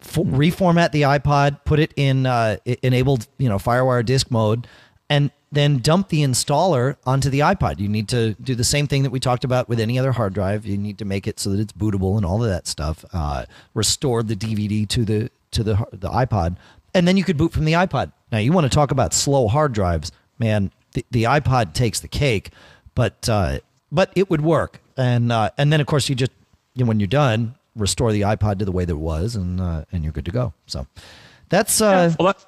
f- reformat the iPod, put it in uh, enabled, you know, FireWire disk mode, and then dump the installer onto the iPod. You need to do the same thing that we talked about with any other hard drive. You need to make it so that it's bootable and all of that stuff. Uh, restore the DVD to the to the the iPod, and then you could boot from the iPod. Now you want to talk about slow hard drives, man. The, the iPod takes the cake, but uh, but it would work. And uh, and then of course you just you know, when you're done, restore the iPod to the way that it was, and uh, and you're good to go. So that's uh, Well, that,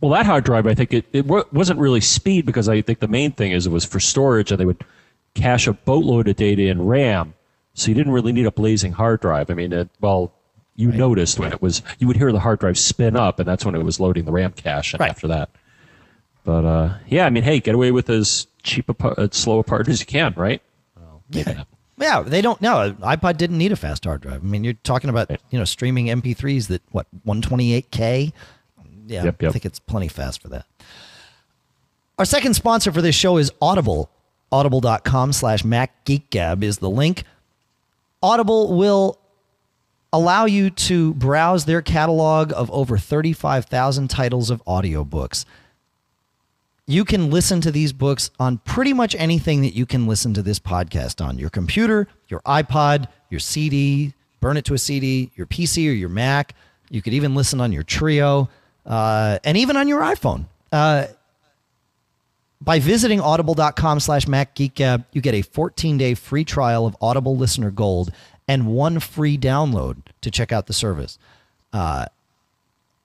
well, that hard drive, I think it, it wa- wasn't really speed because I think the main thing is it was for storage and they would cache a boatload of data in RAM. So you didn't really need a blazing hard drive. I mean, it, well, you noticed when it was, you would hear the hard drive spin up and that's when it was loading the RAM cache and Right. after that. But uh, yeah, I mean, hey, get away with as cheap a, slow a part as you can, right? Well, not. Yeah, they don't. No, iPod didn't need a fast hard drive. I mean, you're talking about you know streaming MP3s that what 128k. Yeah, Yep, yep. I think it's plenty fast for that. Our second sponsor for this show is Audible. audible.com slash macgeekgab is the link. Audible will allow you to browse their catalog of over 35,000 titles of audiobooks. You can listen to these books on pretty much anything that you can listen to this podcast on your computer, your iPod, your CD, burn it to a CD, your PC or your Mac. You could even listen on your Treo uh, and even on your iPhone. Uh, by visiting audible.com slash macgeekgab, you get a 14-day free trial of Audible Listener Gold and one free download to check out the service. Uh,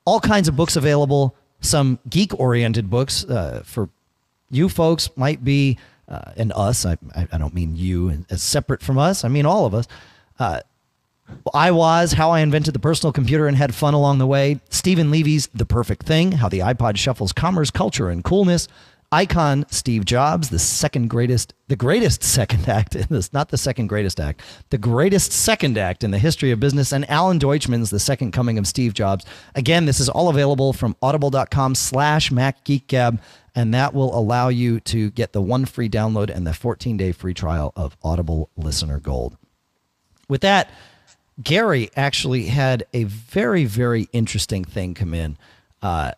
all kinds of books available, some geek-oriented books uh, for you folks might be, uh, and us, I, I don't mean you as separate from us, I mean all of us. Uh, iWoz how I invented the personal computer and had fun along the way. Steven Levy's The Perfect Thing, how the iPod shuffles commerce, culture, and coolness icon Steve Jobs, the second greatest, the greatest second act in this, not the second greatest act, the greatest second act in the history of business, and Alan Deutschman's The Second Coming of Steve Jobs. Again, this is all available from audible.com slash MacGeekGab, and that will allow you to get the one free download and the 14-day free trial of Audible Listener Gold. With that, Gary actually had a very, very interesting thing come in. Uh,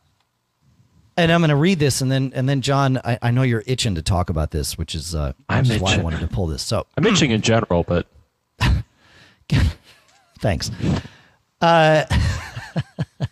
and I'm going to read this, and then and then John, I, I, know you're itching to talk about this, which is uh, I'm which is why I wanted to pull this. So I'm itching in general, but thanks. Uh,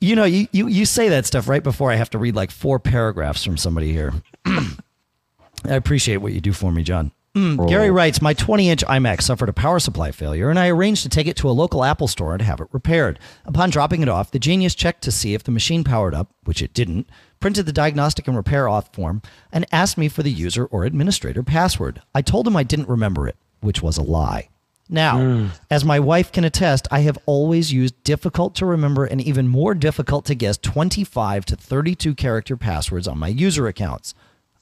you know, you, you you say that stuff right before I have to read like four paragraphs from somebody here. I appreciate what you do for me, John. Mm, Gary writes, My 20 inch iMac suffered a power supply failure, and I arranged to take it to a local Apple store and have it repaired. Upon dropping it off, the genius checked to see if the machine powered up, which it didn't, printed the diagnostic and repair auth form, and asked me for the user or administrator password. I told him I didn't remember it, which was a lie. Now, mm. as my wife can attest, I have always used difficult to remember and even more difficult to guess 25 to 32 character passwords on my user accounts.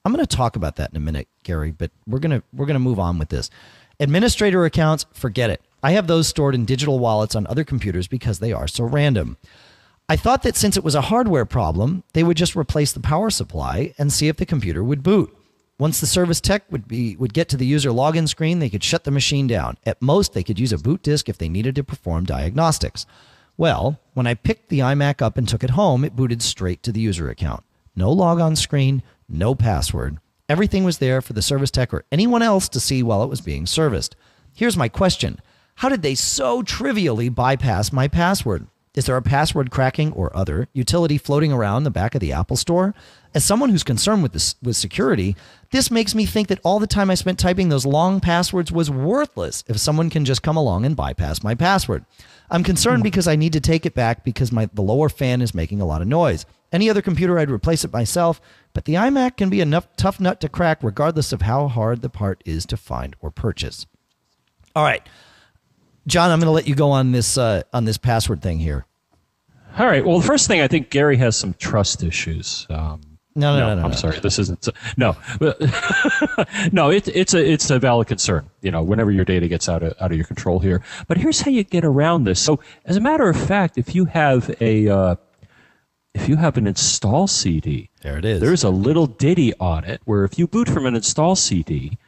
I'm going to talk about that in a minute, Gary, but we're going to we're going to move on with this. Administrator accounts, forget it. I have those stored in digital wallets on other computers because they are so random. I thought that since it was a hardware problem, they would just replace the power supply and see if the computer would boot. Once the service tech would be would get to the user login screen, they could shut the machine down. At most, they could use a boot disk if they needed to perform diagnostics. Well, when I picked the iMac up and took it home, it booted straight to the user account. No logon screen, no password. Everything was there for the service tech or anyone else to see while it was being serviced. Here's my question How did they so trivially bypass my password? Is there a password cracking or other utility floating around the back of the Apple Store? As someone who's concerned with this with security, this makes me think that all the time I spent typing those long passwords was worthless if someone can just come along and bypass my password. I'm concerned hmm. because I need to take it back because my the lower fan is making a lot of noise. Any other computer I'd replace it myself, but the iMac can be a tough nut to crack regardless of how hard the part is to find or purchase. All right. John, I'm going to let you go on this uh, on this password thing here. All right. Well, the first thing I think Gary has some trust issues. Um, no, no, no, no, I'm no. sorry. This isn't. No, no. It's it's a it's a valid concern. You know, whenever your data gets out of out of your control here. But here's how you get around this. So, as a matter of fact, if you have a uh, if you have an install CD, there it is. There's a little ditty on it where if you boot from an install CD,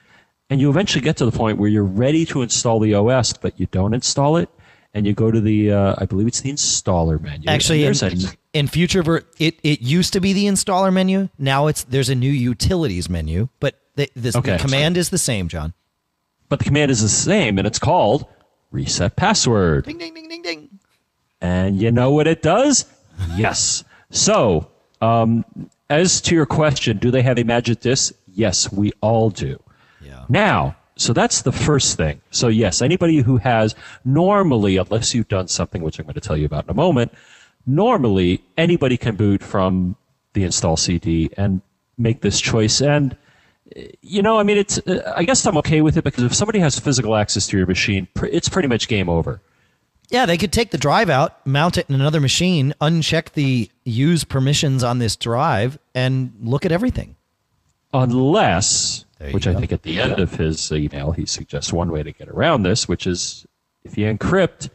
and you eventually get to the point where you're ready to install the OS, but you don't install it, and you go to the, uh, I believe it's the installer menu. Actually, in, a, in future, ver- it it used to be the installer menu. Now it's there's a new utilities menu, but the, this, okay, the command is the same, John. But the command is the same, and it's called reset password. Ding ding ding ding ding. And you know what it does? yes. So, um, as to your question, do they have a magic disc? Yes, we all do. Yeah. Now, so that's the first thing. So yes, anybody who has normally, unless you've done something which I'm going to tell you about in a moment, normally anybody can boot from the install CD and make this choice. And you know, I mean, it's. I guess I'm okay with it because if somebody has physical access to your machine, it's pretty much game over. Yeah, they could take the drive out, mount it in another machine, uncheck the use permissions on this drive, and look at everything. Unless, which I think at the end of his email, he suggests one way to get around this, which is if you encrypt.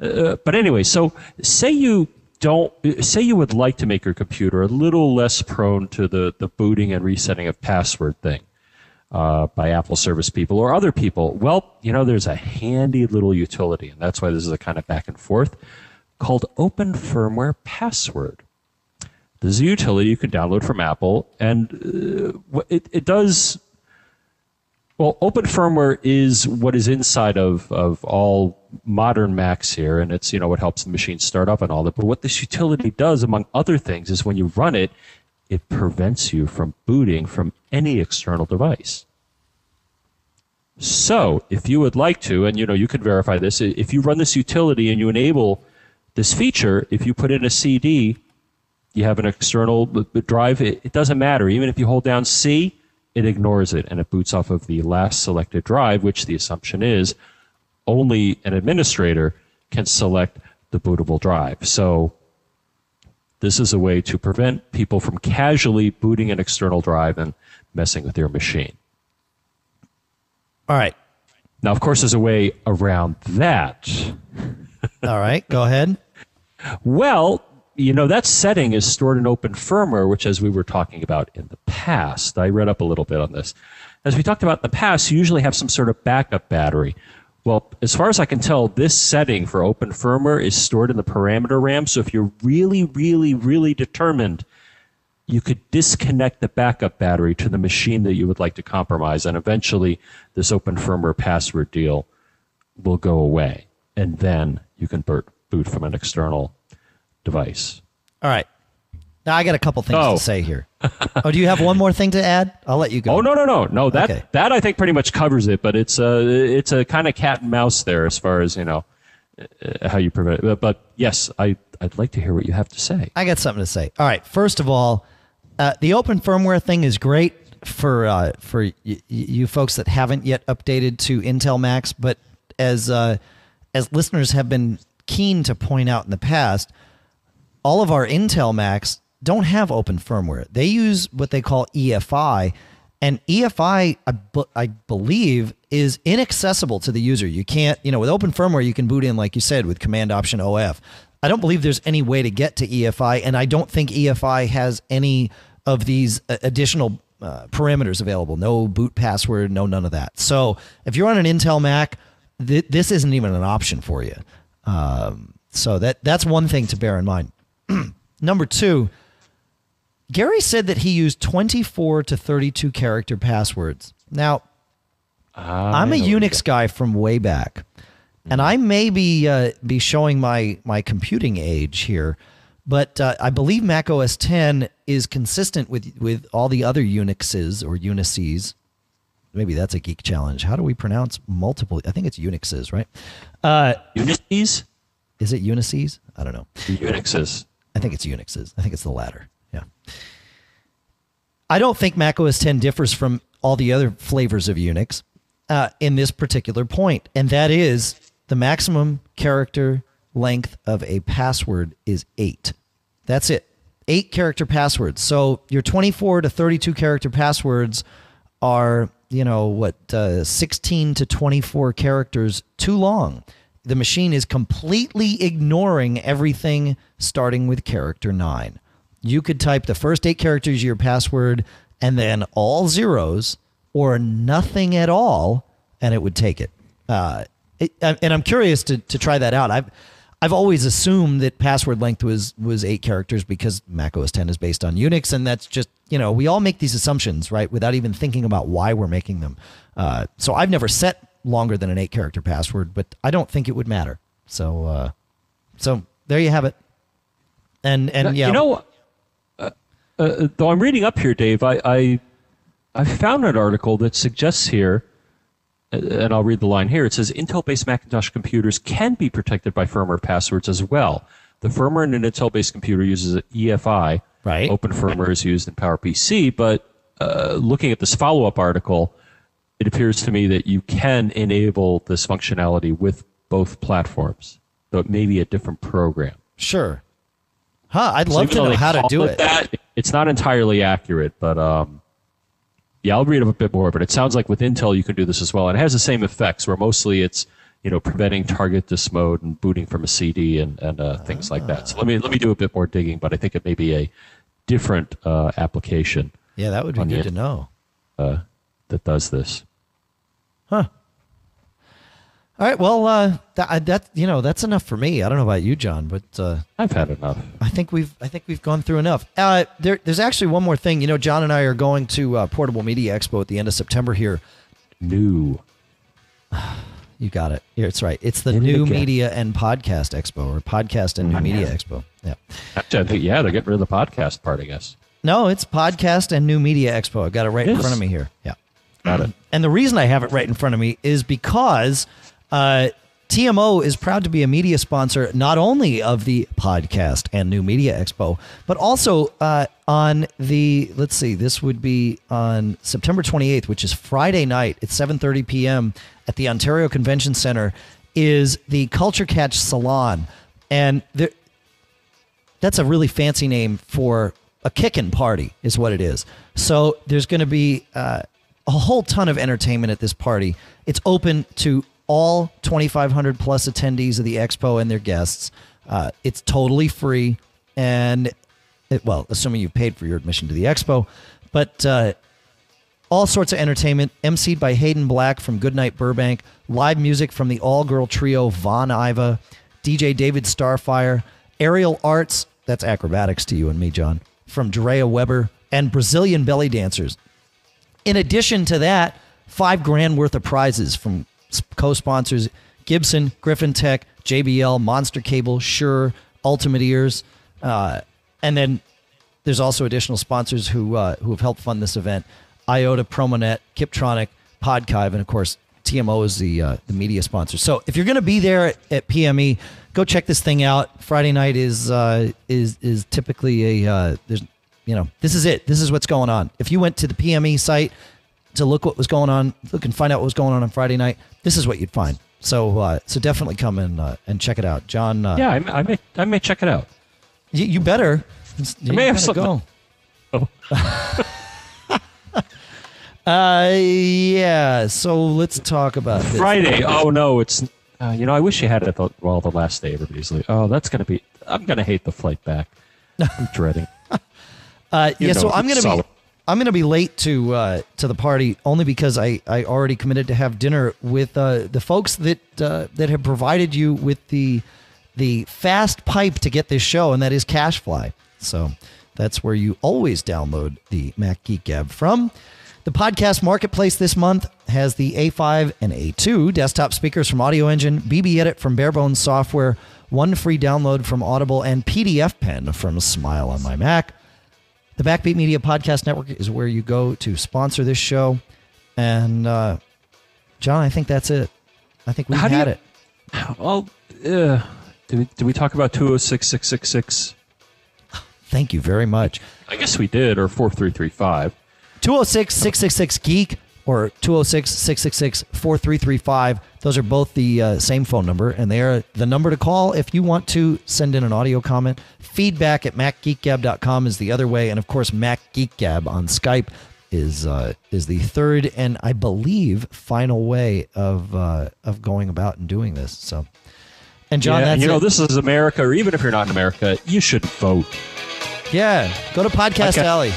Uh, but anyway, so say you don't say you would like to make your computer a little less prone to the, the booting and resetting of password thing uh, by Apple service people or other people. Well, you know, there's a handy little utility, and that's why this is a kind of back and forth called Open Firmware Password. This is a utility you can download from Apple, and uh, it, it does. Well, open firmware is what is inside of, of all modern Macs here, and it's you know what helps the machine start up and all that. But what this utility does, among other things, is when you run it, it prevents you from booting from any external device. So, if you would like to, and you know you can verify this, if you run this utility and you enable this feature, if you put in a CD you have an external drive, it, it, doesn't matter. Even if you hold down C, it ignores it and it boots off of the last selected drive, which the assumption is only an administrator can select the bootable drive. So this is a way to prevent people from casually booting an external drive and messing with your machine. All right. Now, of course, there's a way around that. All right, go ahead. Well, you know, that setting is stored in open firmware, which, as we were talking about in the past, I read up a little bit on this. As we talked about in the past, you usually have some sort of backup battery. Well, as far as I can tell, this setting for open firmware is stored in the parameter RAM. So if you're really, really, really determined, you could disconnect the backup battery to the machine that you would like to compromise. And eventually, this open firmware password deal will go away. And then you can boot from an external device. All right. Now I got a couple things oh. to say here. oh, do you have one more thing to add? I'll let you go. Oh no no no no that okay. that I think pretty much covers it. But it's a it's a kind of cat and mouse there as far as you know uh, how you prevent it. But yes, I I'd like to hear what you have to say. I got something to say. All right. First of all, uh, the open firmware thing is great for uh, for y- you folks that haven't yet updated to Intel Macs. but as uh, as listeners have been keen to point out in the past all of our Intel Macs don't have open firmware. They use what they call EFI, and EFI, I, I believe, is inaccessible to the user. You can't, you know, with open firmware, you can boot in, like you said, with Command Option OF. I don't believe there's any way to get to EFI, and I don't think EFI has any of these additional uh, parameters available. No boot password, no none of that. So if you're on an Intel Mac, th- this isn't even an option for you. Um, so that that's one thing to bear in mind. Number two, Gary said that he used 24 to 32 character passwords. Now, I'm a Unix guy from way back, and I may be uh, be showing my my computing age here, but uh, I believe Mac OS 10 is consistent with with all the other Unixes or Unices. Maybe that's a geek challenge. How do we pronounce multiple? I think it's Unixes, right? Uh, Unices? Is it Unices? I don't know. Unixes. I think it's Unixes. I think it's the latter. I don't think Mac OS 10 differs from all the other flavors of Unix uh, in this particular point, and that is the maximum character length of a password is eight. That's it. Eight character passwords. So your 24 to 32 character passwords are, you know, what, uh, 16 to 24 characters too long the machine is completely ignoring everything starting with character nine. You could type the first eight characters of your password and then all zeros or nothing at all, and it would take it. Uh, it and I'm curious to, to try that out. I've I've always assumed that password length was was eight characters because Mac OS 10 is based on Unix, and that's just you know we all make these assumptions right without even thinking about why we're making them. Uh, so I've never set longer than an eight character password, but I don't think it would matter. So, uh, so there you have it. And and yeah, you know, uh, though I'm reading up here, Dave, I, I I found an article that suggests here, uh, and I'll read the line here. It says Intel-based Macintosh computers can be protected by firmware passwords as well. The firmware in an Intel-based computer uses EFI. Right. Open firmware is used in PowerPC, but uh, looking at this follow-up article, it appears to me that you can enable this functionality with both platforms, though it may be a different program. Sure. Huh, I'd love so to know how to do it. That, it's not entirely accurate, but um, yeah, I'll read up a bit more. But it sounds like with Intel you can do this as well, and it has the same effects. Where mostly it's you know, preventing target dis mode and booting from a CD and, and uh, things like that. So let me let me do a bit more digging, but I think it may be a different uh, application Yeah, that would be On the- good to know. uh, that does this. All right, well, uh, that, that you know that's enough for me. I don't know about you, John, but uh, I've had enough. I think we've I think we've gone through enough. Uh, there, there's actually one more thing. You know, John and I are going to uh, Portable Media Expo at the end of September here. New. You got it. Yeah, it's right. It's the it New again. Media and Podcast Expo, or Podcast and New Media Expo. Yeah. Actually, I think yeah, they're getting rid of the podcast part. I guess. No, it's Podcast and New Media Expo. I've got it right in front of me here. Yeah. Got it. And the reason I have it right in front of me is because uh, TMO is proud to be a media sponsor not only of the podcast and New Media Expo, but also uh, on the let's see, this would be on September 28th, which is Friday night at 7:30 p.m. at the Ontario Convention Center, is the Culture Catch Salon, and there, that's a really fancy name for a kickin' party is what it is so there's going to be uh, a whole ton of entertainment at this party it's open to all 2500 plus attendees of the expo and their guests uh, it's totally free and it, well assuming you've paid for your admission to the expo but uh, all sorts of entertainment, emceed by Hayden Black from Goodnight Burbank, live music from the all girl trio Von Iva, DJ David Starfire, aerial arts, that's acrobatics to you and me, John, from Drea Weber, and Brazilian belly dancers. In addition to that, five grand worth of prizes from co sponsors Gibson, Griffin Tech, JBL, Monster Cable, Shure, Ultimate Ears, uh, and then there's also additional sponsors who uh, who have helped fund this event: IOTA, Promonet, Kiptronic, Podkive, and of course TMO is the uh, the media sponsor. So if you're going to be there at, at PME, go check this thing out. Friday night is uh, is is typically a uh, there's you know this is it. This is what's going on. If you went to the PME site to look what was going on, look and find out what was going on on Friday night, this is what you'd find. So uh, so definitely come and uh, and check it out, John. Uh, Yeah, I, may- I may I may check it out. you, you better. You may have something- go. Oh. Uh, yeah. So let's talk about this. Friday. Oh no, it's uh, you know I wish you had it the, well the last day. Everybody's like, oh, that's gonna be. I'm gonna hate the flight back. I'm dreading. Uh, yeah. So I'm gonna solid. be. I'm gonna be late to uh, to the party only because I, I already committed to have dinner with uh, the folks that uh, that have provided you with the the fast pipe to get this show, and that is CacheFly. So that's where you always download the Mac Geek Gab from. The podcast marketplace this month has the A5 and A2 desktop speakers from Audio Engine, BB Edit from Barebones Software, one free download from Audible, and PDF Pen from Smile on my Mac. The Backbeat Media Podcast Network is where you go to sponsor this show. And uh, John, I think that's it. I think we How had you- it. Well, uh, did we did we talk about two zero six six six six? Thank you very much. I guess we did, or four three three five. 206 666 Geek or 206 666 4335. Those are both the uh, same phone number, and they are the number to call if you want to send in an audio comment. Feedback at macgeekgab.com is the other way, and of course, MacGeekGab on Skype is uh, is the third and I believe final way of uh, of going about and doing this. So, and John, yeah, that's you know it. this is America, or even if you're not in America, you should vote. yeah, go to Podcast Okay. Alley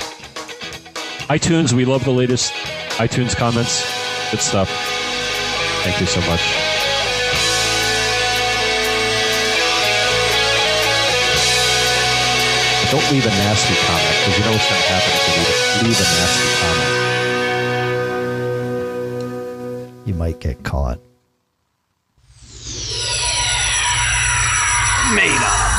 iTunes, we love the latest iTunes comments. Good stuff. Thank you so much. don't leave a nasty comment because you know what's going to happen if you leave, a nasty comment. You might get caught. Made up.